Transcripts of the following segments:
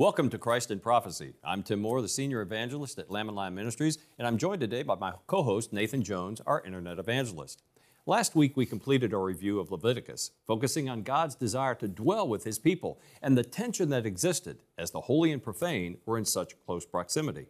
Welcome to Christ in Prophecy. I'm Tim Moore, the Senior Evangelist at Lamb and Lion Ministries, and I'm joined today by my co host, Nathan Jones, our Internet Evangelist. Last week, we completed our review of Leviticus, focusing on God's desire to dwell with His people and the tension that existed as the holy and profane were in such close proximity.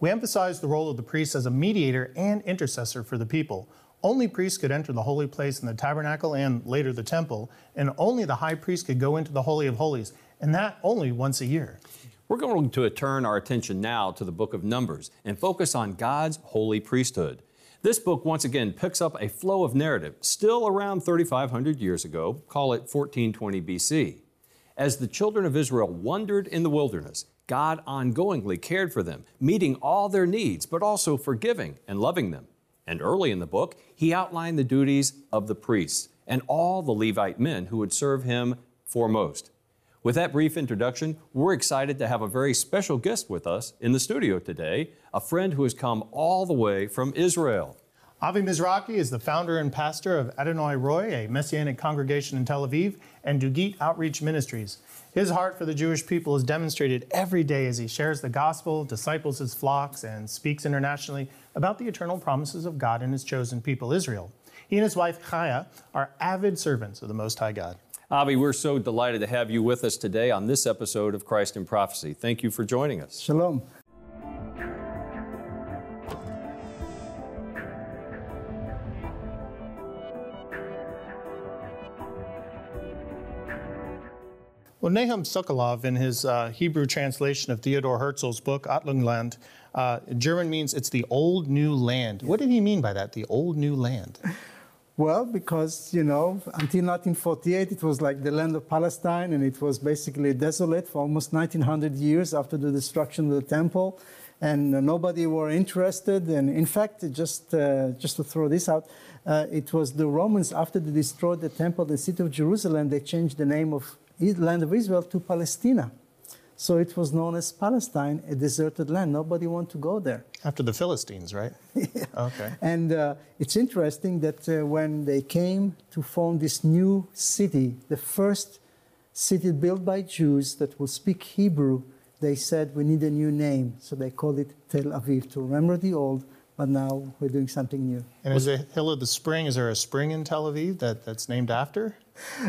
We emphasized the role of the priest as a mediator and intercessor for the people. Only priests could enter the holy place in the tabernacle and later the temple, and only the high priest could go into the Holy of Holies and that only once a year. We're going to turn our attention now to the book of Numbers and focus on God's holy priesthood. This book once again picks up a flow of narrative still around 3,500 years ago, call it 1420 BC. As the children of Israel wandered in the wilderness, God ongoingly cared for them, meeting all their needs, but also forgiving and loving them. And early in the book, he outlined the duties of the priests and all the Levite men who would serve him foremost. With that brief introduction, we're excited to have a very special guest with us in the studio today, a friend who has come all the way from Israel. Avi Mizrachi is the founder and pastor of Adonai Roi, a messianic congregation in Tel Aviv, and Dugit Outreach Ministries. His heart for the Jewish people is demonstrated every day as he shares the gospel, disciples his flocks, and speaks internationally about the eternal promises of God and his chosen people, Israel. He and his wife, Chaya, are avid servants of the Most High God. Avi, we're so delighted to have you with us today on this episode of Christ in Prophecy. Thank you for joining us. Shalom. Well, Nahum Sokolov, in his uh, Hebrew translation of Theodore Herzl's book, Altneuland, uh, German means it's the old new land. What did he mean by that, the old new land? Well, because, you know, until 1948, it was like the land of Palestine, and it was basically desolate for almost 1900 years after the destruction of the temple, and nobody were interested. And in fact, just, uh, just to throw this out, uh, it was the Romans, after they destroyed the temple, the city of Jerusalem, they changed the name of land of Israel to Palestina. So it was known as Palestine, a deserted land. Nobody wanted to go there. After the Philistines, right? yeah. Okay. And uh, it's interesting that uh, when they came to form this new city, the first city built by Jews that will speak Hebrew, they said we need a new name. So they called it Tel Aviv to remember the old, but now we're doing something new. And is the Hill of the Spring, is there a spring in Tel Aviv that, that's named after?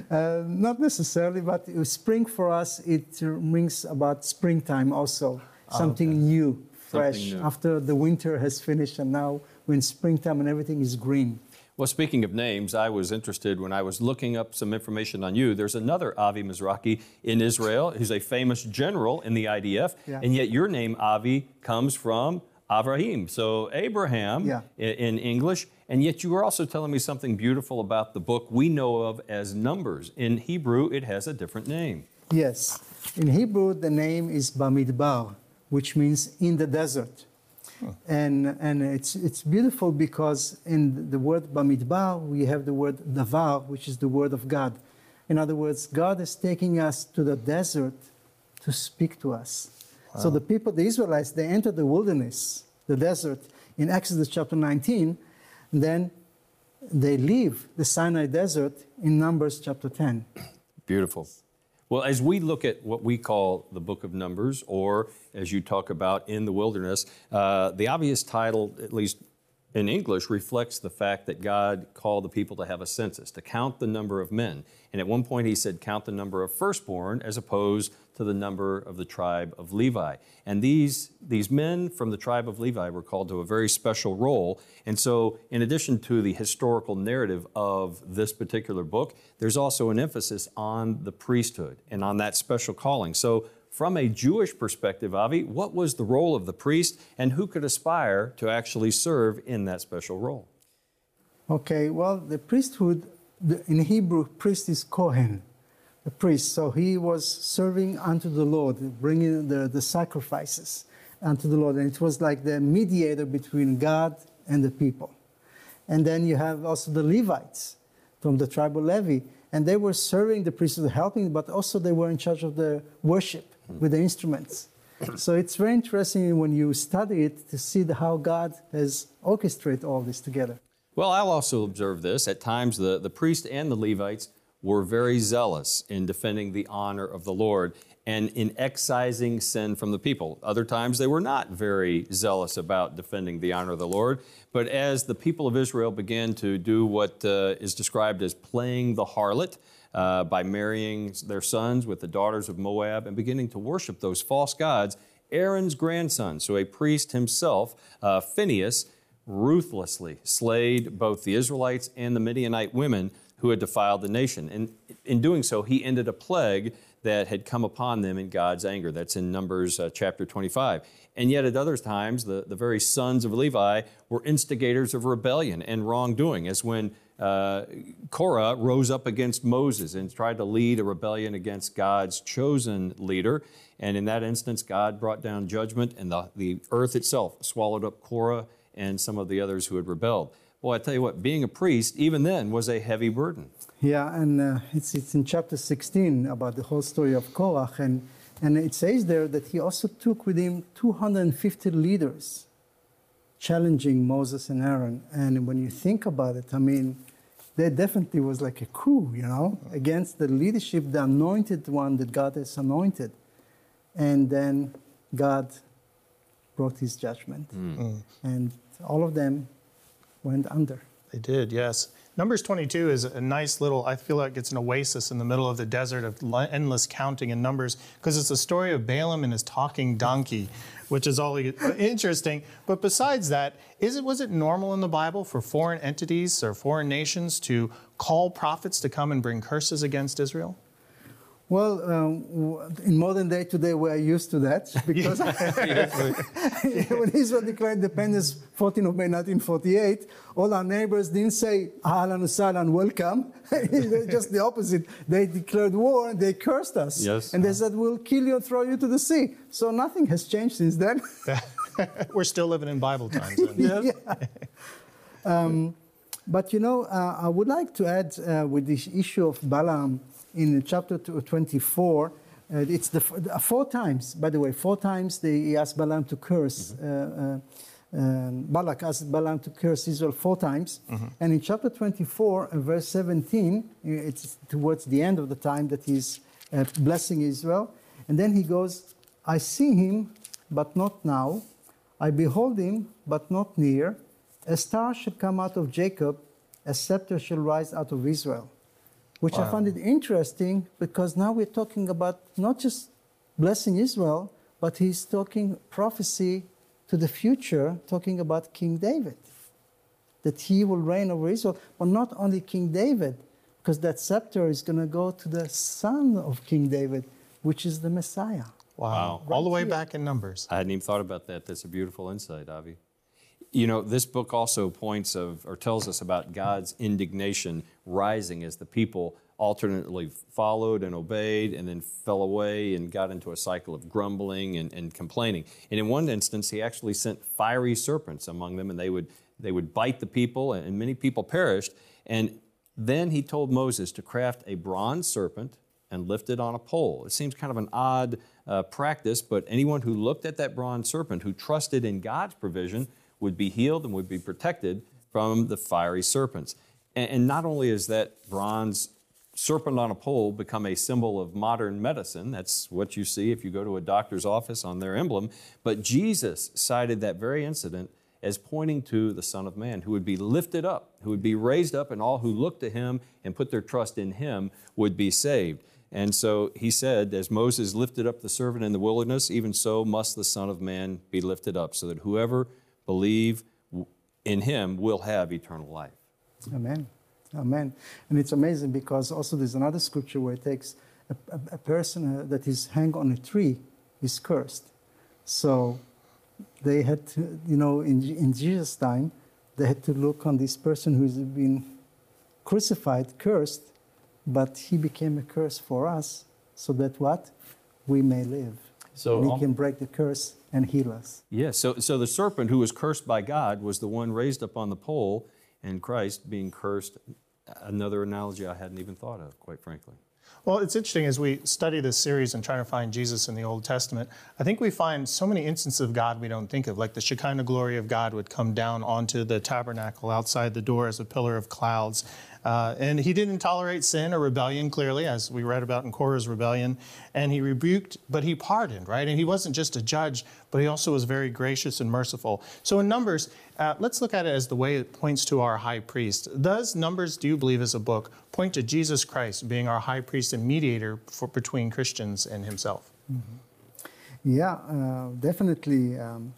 Uh, not necessarily, but spring for us, it rings about springtime also. Oh, something okay. new, fresh, something new. after the winter has finished and now when springtime and everything is green. Well, speaking of names, I was interested when I was looking up some information on you. There's another Avi Mizrachi in Israel who's a famous general in the IDF, yeah. and yet your name, Avi, comes from Avraham. So Abraham yeah. in, English. And yet you were also telling me something beautiful about the book we know of as Numbers. In Hebrew, it has a different name. Yes. In Hebrew, the name is Bamidbar, which means in the desert. Huh. And, and it's, it's beautiful because in the word Bamidbar, we have the word Davar, which is the word of God. In other words, God is taking us to the desert to speak to us. So the people, the Israelites, they entered the wilderness, the desert, in Exodus chapter 19. Then they leave the Sinai desert in Numbers chapter 10. Beautiful. Well, as we look at what we call the book of Numbers, or as you talk about in the wilderness, uh, the obvious title, at least in English, reflects the fact that God called the people to have a census, to count the number of men. And at one point, he said, count the number of firstborn as opposed to the number of the tribe of Levi. And these, these men from the tribe of Levi were called to a very special role. And so, in addition to the historical narrative of this particular book, there's also an emphasis on the priesthood and on that special calling. So, from a Jewish perspective, Avi, what was the role of the priest and who could aspire to actually serve in that special role? Okay, well, the priesthood, in Hebrew, priest is Kohen. a priest. So he was serving unto the Lord, bringing the, the sacrifices unto the Lord. And it was like the mediator between God and the people. And then you have also the Levites from the tribe of Levi. And they were serving the priesthood, helping, but also they were in charge of the worship with the instruments. So it's very interesting when you study it to see how God has orchestrated all this together. Well, I'll also observe this. At times, the, the priest and the Levites were very zealous in defending the honor of the Lord and in excising sin from the people. Other times, they were not very zealous about defending the honor of the Lord. But as the people of Israel began to do what uh, is described as playing the harlot, uh, by marrying their sons with the daughters of Moab and beginning to worship those false gods, Aaron's grandson, so a priest himself, uh, Phineas, ruthlessly slayed both the Israelites and the Midianite women who had defiled the nation. And in doing so, he ended a plague that had come upon them in God's anger. That's in Numbers uh, chapter 25. And yet, at other times, the, the very sons of Levi were instigators of rebellion and wrongdoing, as when uh, Korah rose up against Moses and tried to lead a rebellion against God's chosen leader. And in that instance, God brought down judgment, and the, the earth itself swallowed up Korah and some of the others who had rebelled. Well, I tell you what, being a priest, even then, was a heavy burden. Yeah, and uh, it's, it's in chapter 16 about the whole story of Korah, and, and it says there that he also took with him 250 leaders challenging Moses and Aaron. And when you think about it, I mean, there definitely was like a coup, you know, against the leadership, the anointed one that God has anointed. And then God brought his judgment. Mm. And all of them went under. They did, yes. Numbers 22 is a nice little, I feel like it's an oasis in the middle of the desert of endless counting in numbers because it's a story of Balaam and his talking donkey, which is all interesting. But besides that, is it, was it normal in the Bible for foreign entities or foreign nations to call prophets to come and bring curses against Israel? Well, um, in modern day today, we are used to that because when Israel declared independence, 14 of May 1948, all our neighbors didn't say "Ahlan Usahlan, welcome." Just the opposite. They declared war and they cursed us. Yes. And they said, "We'll kill you and throw you to the sea." So nothing has changed since then. We're still living in Bible times. yeah. Um, but you know, uh, I would like to add uh, with this issue of Balaam in chapter 24, uh, it's the uh, four times, by the way, four times they asked Balaam to curse. Mm-hmm. Uh, um, Balak asked Balaam to curse Israel four times. Mm-hmm. And in chapter 24, verse 17, it's towards the end of the time that he's uh, blessing Israel. And then he goes, I see him, but not now. I behold him, but not near. A star shall come out of Jacob, a scepter shall rise out of Israel which wow. I found it interesting because now we're talking about not just blessing Israel, but he's talking prophecy to the future, talking about King David, that he will reign over Israel, but not only King David, because that scepter is going to go to the son of King David, which is the Messiah. Wow. Right All the way here. back in Numbers. I hadn't even thought about that. That's a beautiful insight, Avi. You know, this book also points of or tells us about God's indignation rising as the people alternately followed and obeyed and then fell away and got into a cycle of grumbling and, and complaining. And in one instance, he actually sent fiery serpents among them, and they would they would bite the people, and many people perished. And then he told Moses to craft a bronze serpent and lift it on a pole. It seems kind of an odd uh, practice, but anyone who looked at that bronze serpent, who trusted in God's provision, would be healed and would be protected from the fiery serpents. And, and not only is that bronze serpent on a pole become a symbol of modern medicine, that's what you see if you go to a doctor's office on their emblem, but Jesus cited that very incident as pointing to the Son of Man, who would be lifted up, who would be raised up, and all who look to him and put their trust in him would be saved. And so he said, as Moses lifted up the servant in the wilderness, even so must the Son of Man be lifted up, so that whoever believe in him will have eternal life. Amen. Amen. And it's amazing because also there's another scripture where it takes a, a, a person uh, that is hung on a tree is cursed. So they had to, you know, in, in Jesus' time, they had to look on this person who's been crucified, cursed, but he became a curse for us so that what? We may live. So and he can break the curse and heal us. Yes, so, so the serpent who was cursed by God was the one raised up on the pole, and Christ being cursed. Another analogy I hadn't even thought of, quite frankly. Well, it's interesting as we study this series and try to find Jesus in the Old Testament. I think we find so many instances of God we don't think of, like the Shekinah glory of God would come down onto the tabernacle outside the door as a pillar of clouds. Uh, and he didn't tolerate sin or rebellion, clearly, as we read about in Korah's rebellion. And he rebuked, but he pardoned, right? And he wasn't just a judge, but he also was very gracious and merciful. So in Numbers, uh, let's look at it as the way it points to our high priest. Does Numbers, do you believe, as a book, point to Jesus Christ being our high priest and mediator for, between Christians and himself? Yeah, uh, definitely. Um,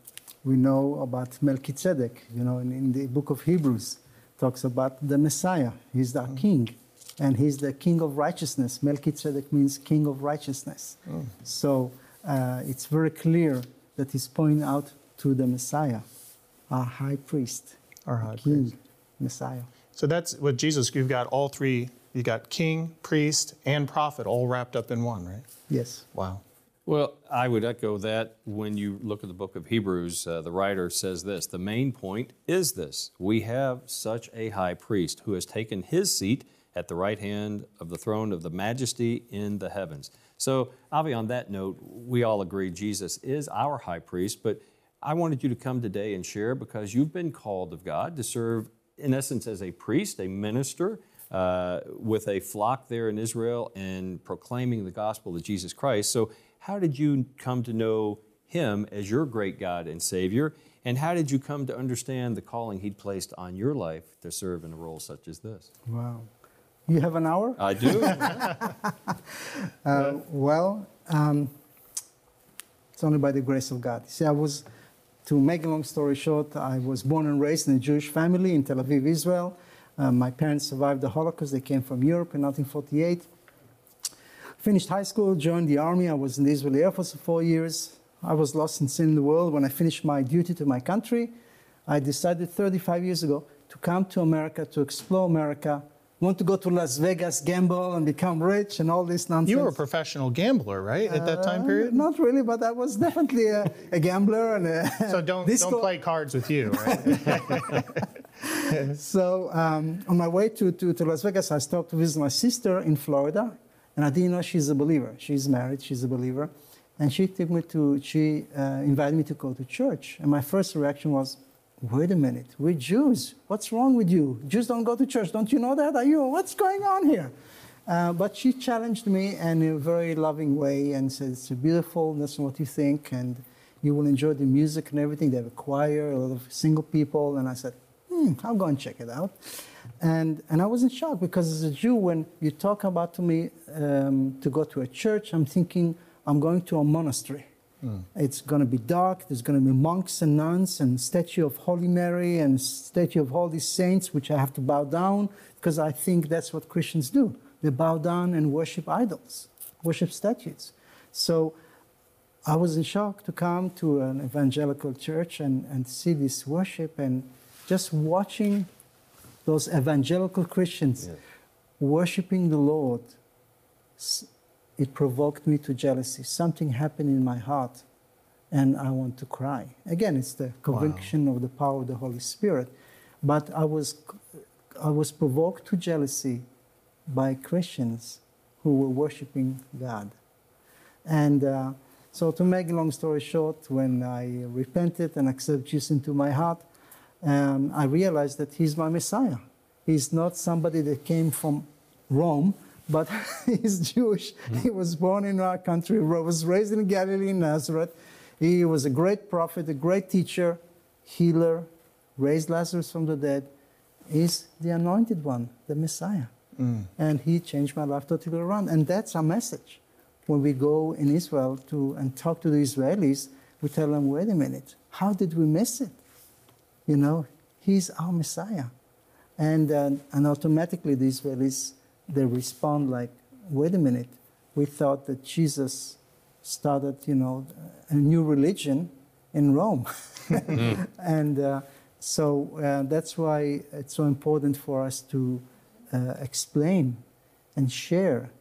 we know about Melchizedek, you know, in, in the book of Hebrews, talks about the Messiah. He's the king, and he's the king of righteousness. Melchizedek means king of righteousness. So uh, it's very clear that he's pointing out to the Messiah, our high priest, Our high king, priest. Messiah. So that's what Jesus, you've got all three, you got king, priest, and prophet all wrapped up in one, right? Yes. Wow. Well, I would echo that when you look at the book of Hebrews, uh, the writer says this the main point is this we have such a high priest who has taken his seat at the right hand of the throne of the majesty in the heavens. So, Avi, on that note, we all agree Jesus is our high priest, but I wanted you to come today and share because you've been called of God to serve, in essence, as a priest, a minister, uh, with a flock there in Israel and proclaiming the gospel of Jesus Christ. So, how did you come to know Him as your great God and Savior? And how did you come to understand the calling He'd placed on your life to serve in a role such as this? Wow. You have an hour? I do. Uh, well, um, it's only by the grace of God. See, I was, to make a long story short, I was born and raised in a Jewish family in Tel Aviv, Israel. Uh, my parents survived the Holocaust. They came from Europe in 1948. Finished high school, joined the army. I was in the Israeli Air Force for four years. I was lost in sin in the world. When I finished my duty to my country, I decided 35 years ago to come to America, to explore America, want to go to Las Vegas, gamble, and become rich, and all this nonsense. You were a professional gambler, right, at that time Uh, period? Not really, but I was definitely a, a gambler and a So don't, don't play cards with you, right? So um, on my way to, to, to Las Vegas, I stopped to visit my sister in Florida, and I didn't know she's a believer. She's married, she's a believer, and she took me to. She uh, invited me to go to church, and my first reaction was, "Wait a minute, we're Jews. What's wrong with you? Jews don't go to church. Don't you know that? Are you? What's going on here?" Uh, but she challenged me in a very loving way and said, It's beautiful, that's what you think, and you will enjoy the music and everything. They have a choir, a lot of single people. And I said, hmm, I'll go and check it out. And, and I was in shock because as a Jew, when you talk about to me um, to go to a church, I'm thinking I'm going to a monastery. It's going to be dark. There's going to be monks and nuns and statue of Holy Mary and statue of all these saints, which I have to bow down because I think that's what Christians do. They bow down and worship idols, worship statues. So I was in shock to come to an evangelical church and, and see this worship and just watching those evangelical Christians worshiping the Lord. It provoked me to jealousy. Something happened in my heart and I want to cry. Again, it's the conviction of the power of the Holy Spirit. But I was, I was provoked to jealousy by Christians who were worshiping God. And uh, so, to make a long story short, when I repented and accepted Jesus into my heart, um, I realized that He's my Messiah. He's not somebody that came from Rome, but he's Jewish. He was born in our country, he was raised in Galilee, Nazareth. He was a great prophet, a great teacher, healer, raised Lazarus from the dead. He's the anointed one, the Messiah. And he changed my life totally around. And that's our message. When we go in Israel to, and talk to the Israelis, we tell them, wait a minute, how did we miss it? You know, he's our Messiah. And, uh, and automatically the Israelis, they respond like, wait a minute, we thought that Jesus started, you know, a new religion in Rome. and uh, so uh, that's why it's so important for us to uh, explain and share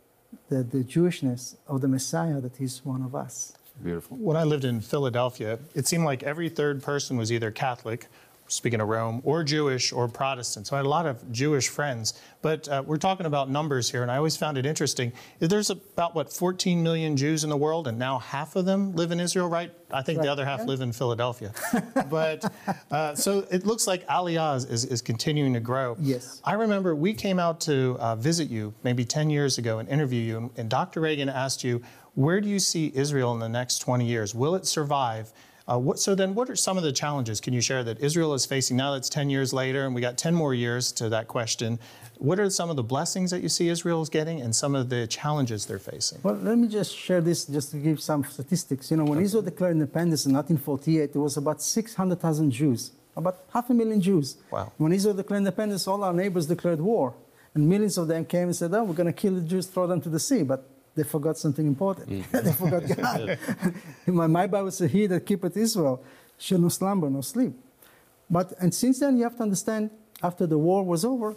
the, the Jewishness of the Messiah that he's one of us. Beautiful. When I lived in Philadelphia, it seemed like every third person was either Catholic, speaking of Rome, or Jewish or Protestant. So I had a lot of Jewish friends. But uh, we're talking about numbers here, and I always found it interesting. There's about, what, 14 million Jews in the world, and now half of them live in Israel, right? I think the other half Yeah. live in Philadelphia. but uh, so it looks like Aliyah is, is continuing to grow. Yes. I remember we came out to uh, visit you maybe 10 years ago and interview you, and, and Dr. Reagan asked you, where do you see Israel in the next 20 years? Will it survive? Uh, what, so then, what are some of the challenges? Can you share that Israel is facing now? That's 10 years later, and we got 10 more years to that question. What are some of the blessings that you see Israel is getting, and some of the challenges they're facing? Well, let me just share this just to give some statistics. You know, when Israel declared independence in 1948, there was about 600,000 Jews, about half a million Jews. Wow. When Israel declared independence, all our neighbors declared war. And millions of them came and said, oh, we're going to kill the Jews, throw them to the sea. But they forgot something important. Mm. they forgot God. my, my Bible says, he that keepeth Israel shall no slumber, no sleep. But, and since then, you have to understand, after the war was over,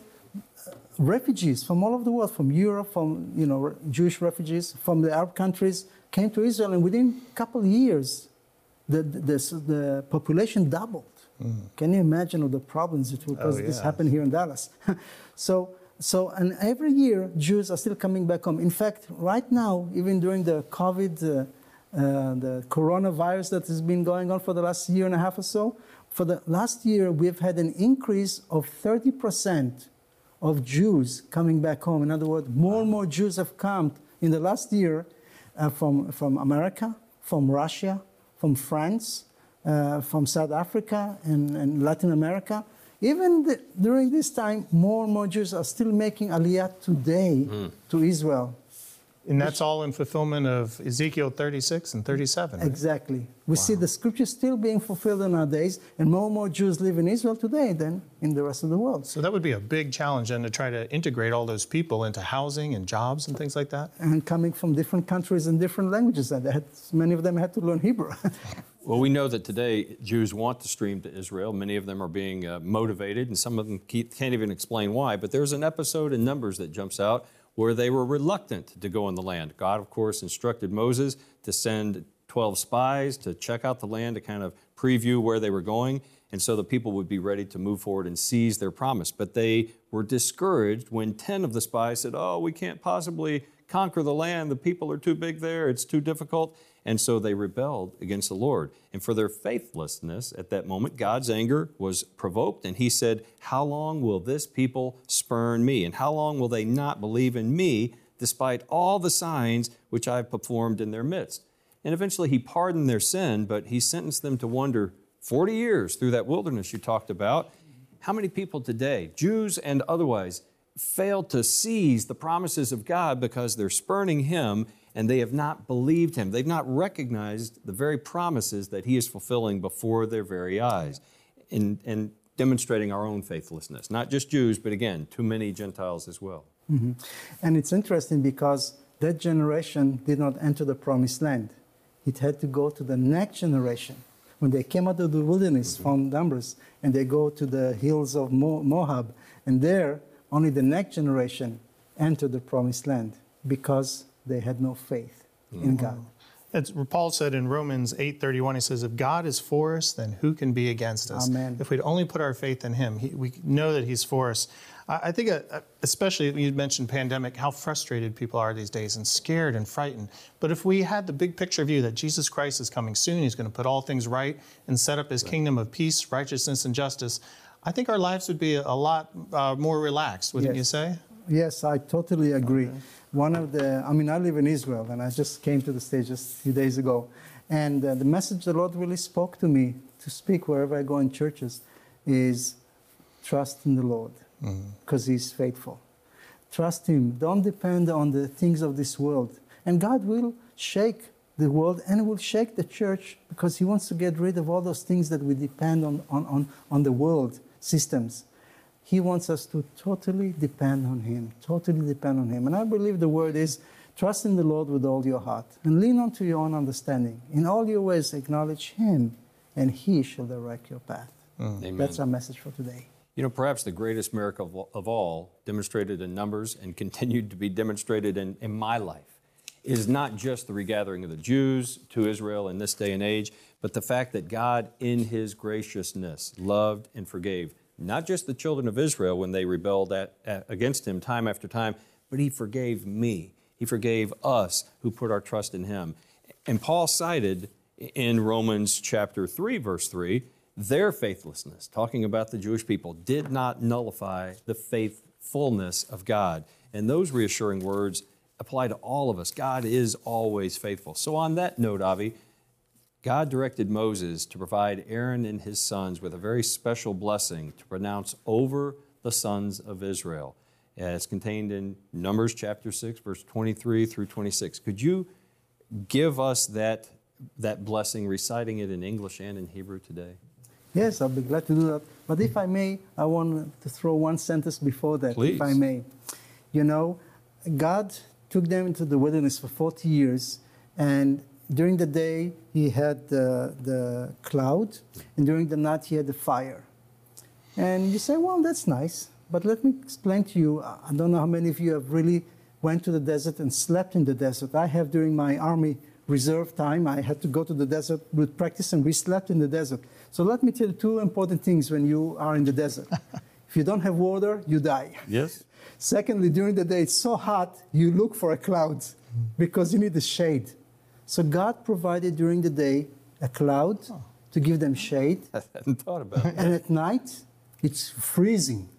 refugees from all over the world, from Europe, from you know Jewish refugees from the Arab countries, came to Israel, and within a couple of years, the the, the, population doubled. Mm. Can you imagine all the problems it will Oh, cause? This happened here in Dallas. so. So, and every year, Jews are still coming back home. In fact, right now, even during the COVID, uh, uh, the coronavirus that has been going on for the last year and a half or so, for the last year, we've had an increase of 30% of Jews coming back home. In other words, more and more Jews have come in the last year uh, from, from America, from Russia, from France, uh, from South Africa, and, and Latin America. Even the, during this time, more and more Jews are still making aliyah today hmm. to Israel. And that's all in fulfillment of Ezekiel 36 and 37. right? Exactly. We see the scriptures still being fulfilled in our days, and more and more Jews live in Israel today than in the rest of the world. So that would be a big challenge then to try to integrate all those people into housing and jobs and things like that. and coming from different countries and different languages. And had, many of them had to learn Hebrew. Well, we know that today Jews want to stream to Israel. Many of them are being uh, motivated, and some of them keep, can't even explain why. But there's an episode in Numbers that jumps out where they were reluctant to go in the land. God, of course, instructed Moses to send 12 spies to check out the land to kind of preview where they were going. And so the people would be ready to move forward and seize their promise. But they were discouraged when 10 of the spies said, Oh, we can't possibly conquer the land. The people are too big there. It's too difficult. And so they rebelled against the Lord. And for their faithlessness at that moment, God's anger was provoked. And He said, How long will this people spurn me? And how long will they not believe in me despite all the signs which I've performed in their midst? And eventually He pardoned their sin, but He sentenced them to wander 40 years through that wilderness you talked about. How many people today, Jews and otherwise, fail to seize the promises of God because they're spurning Him and they have not believed Him? They've not recognized the very promises that He is fulfilling before their very eyes and, and demonstrating our own faithlessness. Not just Jews, but again, too many Gentiles as well. Mm-hmm. and it's interesting because that generation did not enter the promised land. It had to go to the next generation. When they came out of the wilderness mm-hmm. from Numbers and they go to the hills of Mo- Moab, and there only the next generation entered the promised land because they had no faith in God. It's, Paul said in Romans 8:31, he says, "If God is for us, then who can be against us? Amen. If we'd only put our faith in Him, he, we know that He's for us." I, I think, uh, uh, especially you mentioned pandemic, how frustrated people are these days and scared and frightened. But if we had the big picture view that Jesus Christ is coming soon, He's going to put all things right and set up His kingdom of peace, righteousness, and justice, I think our lives would be a, a lot uh, more relaxed, wouldn't you say? Yes, I totally agree. One of the, I mean, I live in Israel, and I just came to the States just a few days ago. And uh, the message the Lord really spoke to me to speak wherever I go in churches is trust in the Lord because He's faithful. Trust Him. Don't depend on the things of this world. And God will shake the world and will shake the church because He wants to get rid of all those things that we depend on, on, on, on the world systems. He wants us to totally depend on Him, totally depend on Him. And I believe the word is trust in the Lord with all your heart and lean on to your own understanding. In all your ways, acknowledge Him, and He shall direct your path. Mm. Amen. That's our message for today. You know, perhaps the greatest miracle of all, demonstrated in numbers and continued to be demonstrated in, in my life, is not just the regathering of the Jews to Israel in this day and age, but the fact that God, in His graciousness, loved and forgave not just the children of Israel when they rebelled at, at, against Him time after time, but He forgave me. He forgave us who put our trust in Him. And Paul cited in Romans chapter 3, verse 3, their faithlessness, talking about the Jewish people, did not nullify the faithfulness of God. And those reassuring words apply to all of us. God is always faithful. So, on that note, Avi, God directed Moses to provide Aaron and his sons with a very special blessing to pronounce over the sons of Israel. It's contained in Numbers chapter 6, verse 23 through 26. Could you give us that, that blessing, reciting it in English and in Hebrew today? Yes, I'll be glad to do that. But if I may, I want to throw one sentence before that, Please. if I may. You know, God took them into the wilderness for 40 years, and during the day he had the, the cloud, and during the night he had the fire. And you say, well, that's nice. But let me explain to you, I don't know how many of you have really went to the desert and slept in the desert. I have during my army reserve time, I had to go to the desert with practice and we slept in the desert. So let me tell you two important things when you are in the desert. if you don't have water, you die. Yes. Secondly, during the day, it's so hot, you look for a cloud mm. because you need the shade. So God provided during the day a cloud to give them shade. I hadn't thought about it. And at night, it's freezing.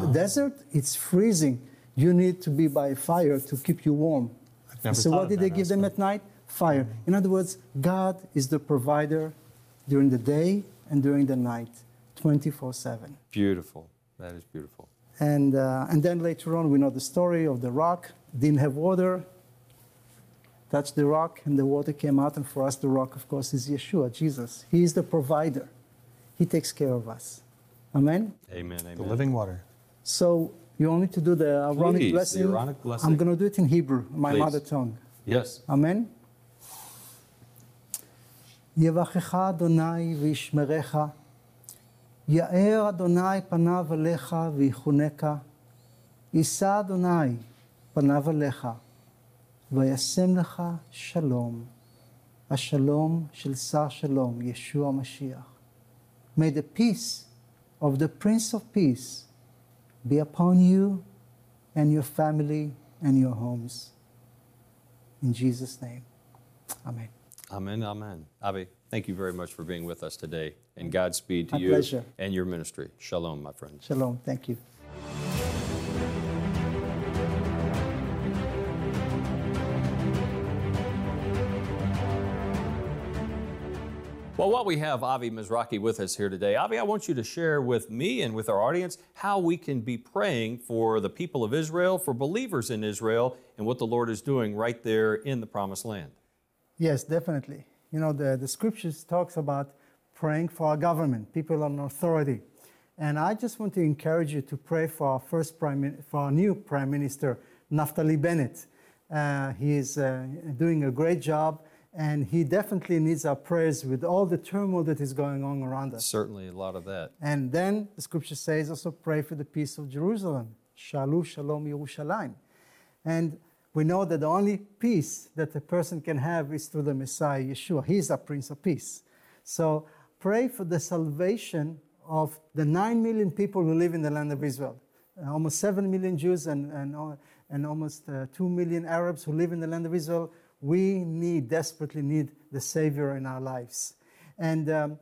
The desert, it's freezing. You need to be by fire to keep you warm. so what did they give them at night? Fire. In other words, God is the provider during the day and during the night, 24/7. Beautiful. That is beautiful. And, uh, and then later on, we know the story of the rock. Didn't have water, touched the rock, and the water came out. And for us, the rock, of course, is Yeshua, Jesus. He is the provider, He takes care of us. Amen? Amen. Amen. The living water. So you want me to do the Aaronic Please, the blessing? Aaronic blessing. I'm going to do it in Hebrew, my Please. mother tongue. Yes. אמן. יברכך אדוני וישמרך, יאר אדוני פניו עליך ויחונקה, יישא אדוני פניו עליך, וישם לך שלום. השלום של שר שלום, ישוע המשיח. May the peace of the Prince of Peace be upon you and your family and your homes. In Jesus' name, Amen. Amen. Amen. Avi, thank you very much for being with us today. And Godspeed to My you pleasure. and your ministry. Shalom, my friend. Shalom. Thank you. Well, while we have Avi Mizrachi with us here today, Avi, I want you to share with me and with our audience how we can be praying for the people of Israel, for believers in Israel, and what the Lord is doing right there in the Promised Land. Yes, definitely. You know, the, the scriptures talks about praying for our government, people on authority. And I just want to encourage you to pray for our first prime, for our new prime minister, Naftali Bennett. Uh, he is uh, doing a great job, and he definitely needs our prayers with all the turmoil that is going on around us. Certainly a lot of that. And then the scripture says also pray for the peace of Jerusalem. Shalu Shalom Yerushalayim. And we know that the only peace that a person can have is through the Messiah, Yeshua. He is our Prince of Peace. So pray for the salvation of the 9 million people who live in the land of Israel. Uh, almost 7 million Jews and, and, and almost uh, 2 million Arabs who live in the land of Israel. We need, desperately need the Savior in our lives. And um,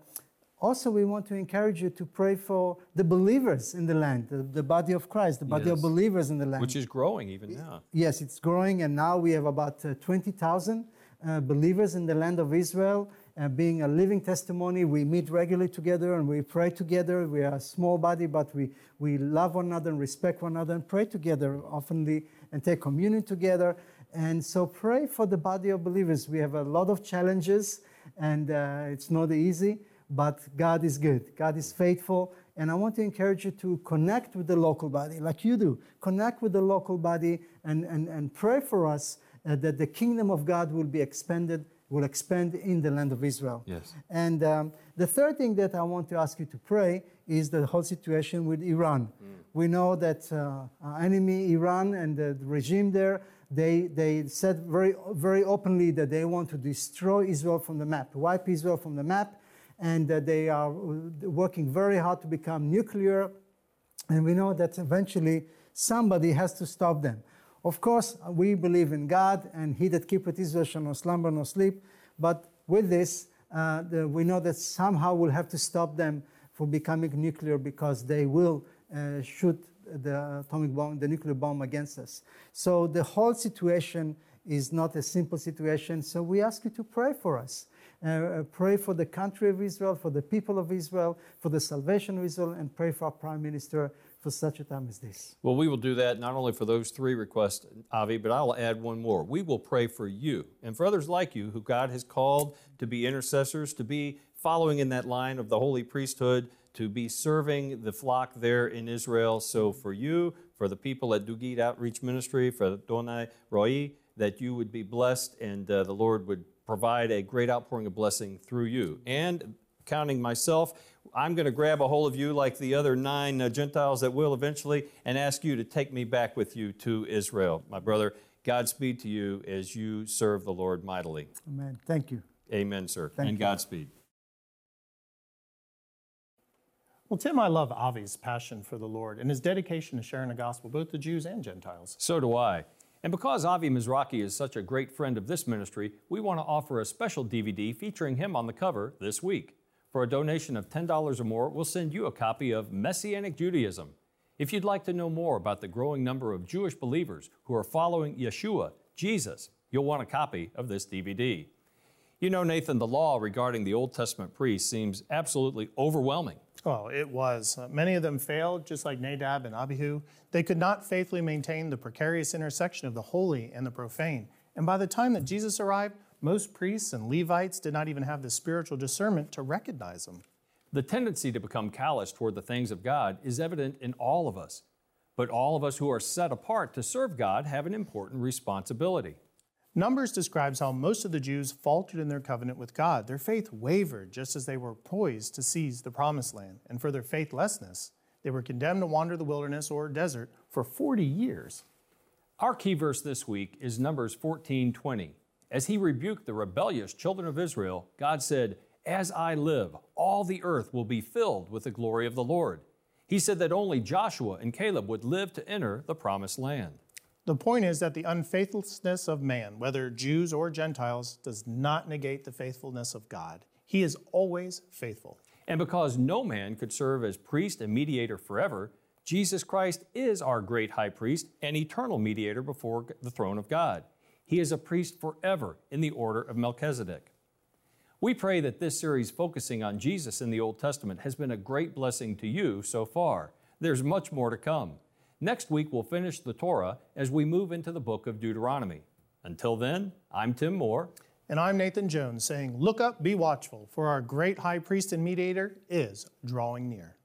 also, we want to encourage you to pray for the believers in the land, the, the body of Christ, the body of believers in the land. Which is growing even now. Yes, it's growing, and now we have about uh, 20,000 uh, believers in the land of Israel. Uh, being a living testimony, we meet regularly together and we pray together. We are a small body, but we, we love one another and respect one another and pray together oftenly and take communion together. And so pray for the body of believers. We have a lot of challenges, and uh, it's not easy, but God is good. God is faithful. And I want to encourage you to connect with the local body, like you do. Connect with the local body and, and, and pray for us uh, that the kingdom of God will be expanded will expand in the land of Israel. Yes. And um, the third thing that I want to ask you to pray is the whole situation with Iran. We know that uh, our enemy, Iran, and the regime there, they, they said very, very openly that they want to destroy Israel from the map, wipe Israel from the map, and that they are uh, working very hard to become nuclear. And we know that eventually somebody has to stop them. Of course, we believe in God, and he that keepeth Israel shall not slumber nor sleep. But with this, uh, the, we know that somehow we'll have to stop them from becoming nuclear because they will uh, shoot the atomic bomb, the nuclear bomb against us. So the whole situation is not a simple situation. So we ask you to pray for us. Uh, pray for the country of Israel, for the people of Israel, for the salvation of Israel, and pray for our Prime Minister for such a time as this. Well, we will do that not only for those three requests, Avi, but I'll add one more. We will pray for you and for others like you who God has called to be intercessors, to be following in that line of the holy priesthood, to be serving the flock there in Israel. So for you, for the people at Dugit Outreach Ministry, for Adonai Roi, that you would be blessed and uh, the Lord would provide a great outpouring of blessing through you. And counting myself, I'm going to grab a hold of you like the other nine uh, Gentiles that will eventually and ask you to take me back with you to Israel. My brother, Godspeed to you as you serve the Lord mightily. Amen. Thank you. Amen, sir. Thank and you. Godspeed. Well, Tim, I love Avi's passion for the Lord and his dedication to sharing the gospel, both to Jews and Gentiles. So do I. And because Avi Mizrachi is such a great friend of this ministry, we want to offer a special DVD featuring him on the cover this week. For a donation of $10 or more, we'll send you a copy of Messianic Judaism. If you'd like to know more about the growing number of Jewish believers who are following Yeshua, Jesus, you'll want a copy of this DVD. You know, Nathan, the law regarding the Old Testament priests seems absolutely overwhelming. Well, it was. Uh, many of them failed, just like Nadab and Abihu. They could not faithfully maintain the precarious intersection of the holy and the profane. And by the time that Jesus arrived, most priests and Levites did not even have the spiritual discernment to recognize them. The tendency to become callous toward the things of God is evident in all of us. But all of us who are set apart to serve God have an important responsibility. Numbers describes how most of the Jews faltered in their covenant with God. Their faith wavered just as they were poised to seize the promised land. And for their faithlessness, they were condemned to wander the wilderness or desert for 40 years. Our key verse this week is Numbers 14:20. As he rebuked the rebellious children of Israel, God said, "As I live, all the earth will be filled with the glory of the Lord." He said that only Joshua and Caleb would live to enter the promised land. The point is that the unfaithfulness of man, whether Jews or Gentiles, does not negate the faithfulness of God. He is always faithful. And because no man could serve as priest and mediator forever, Jesus Christ is our great high priest and eternal mediator before the throne of God. He is a priest forever in the order of Melchizedek. We pray that this series focusing on Jesus in the Old Testament has been a great blessing to you so far. There's much more to come. Next week, we'll finish the Torah as we move into the book of Deuteronomy. Until then, I'm Tim Moore. And I'm Nathan Jones saying, Look up, be watchful, for our great high priest and mediator is drawing near.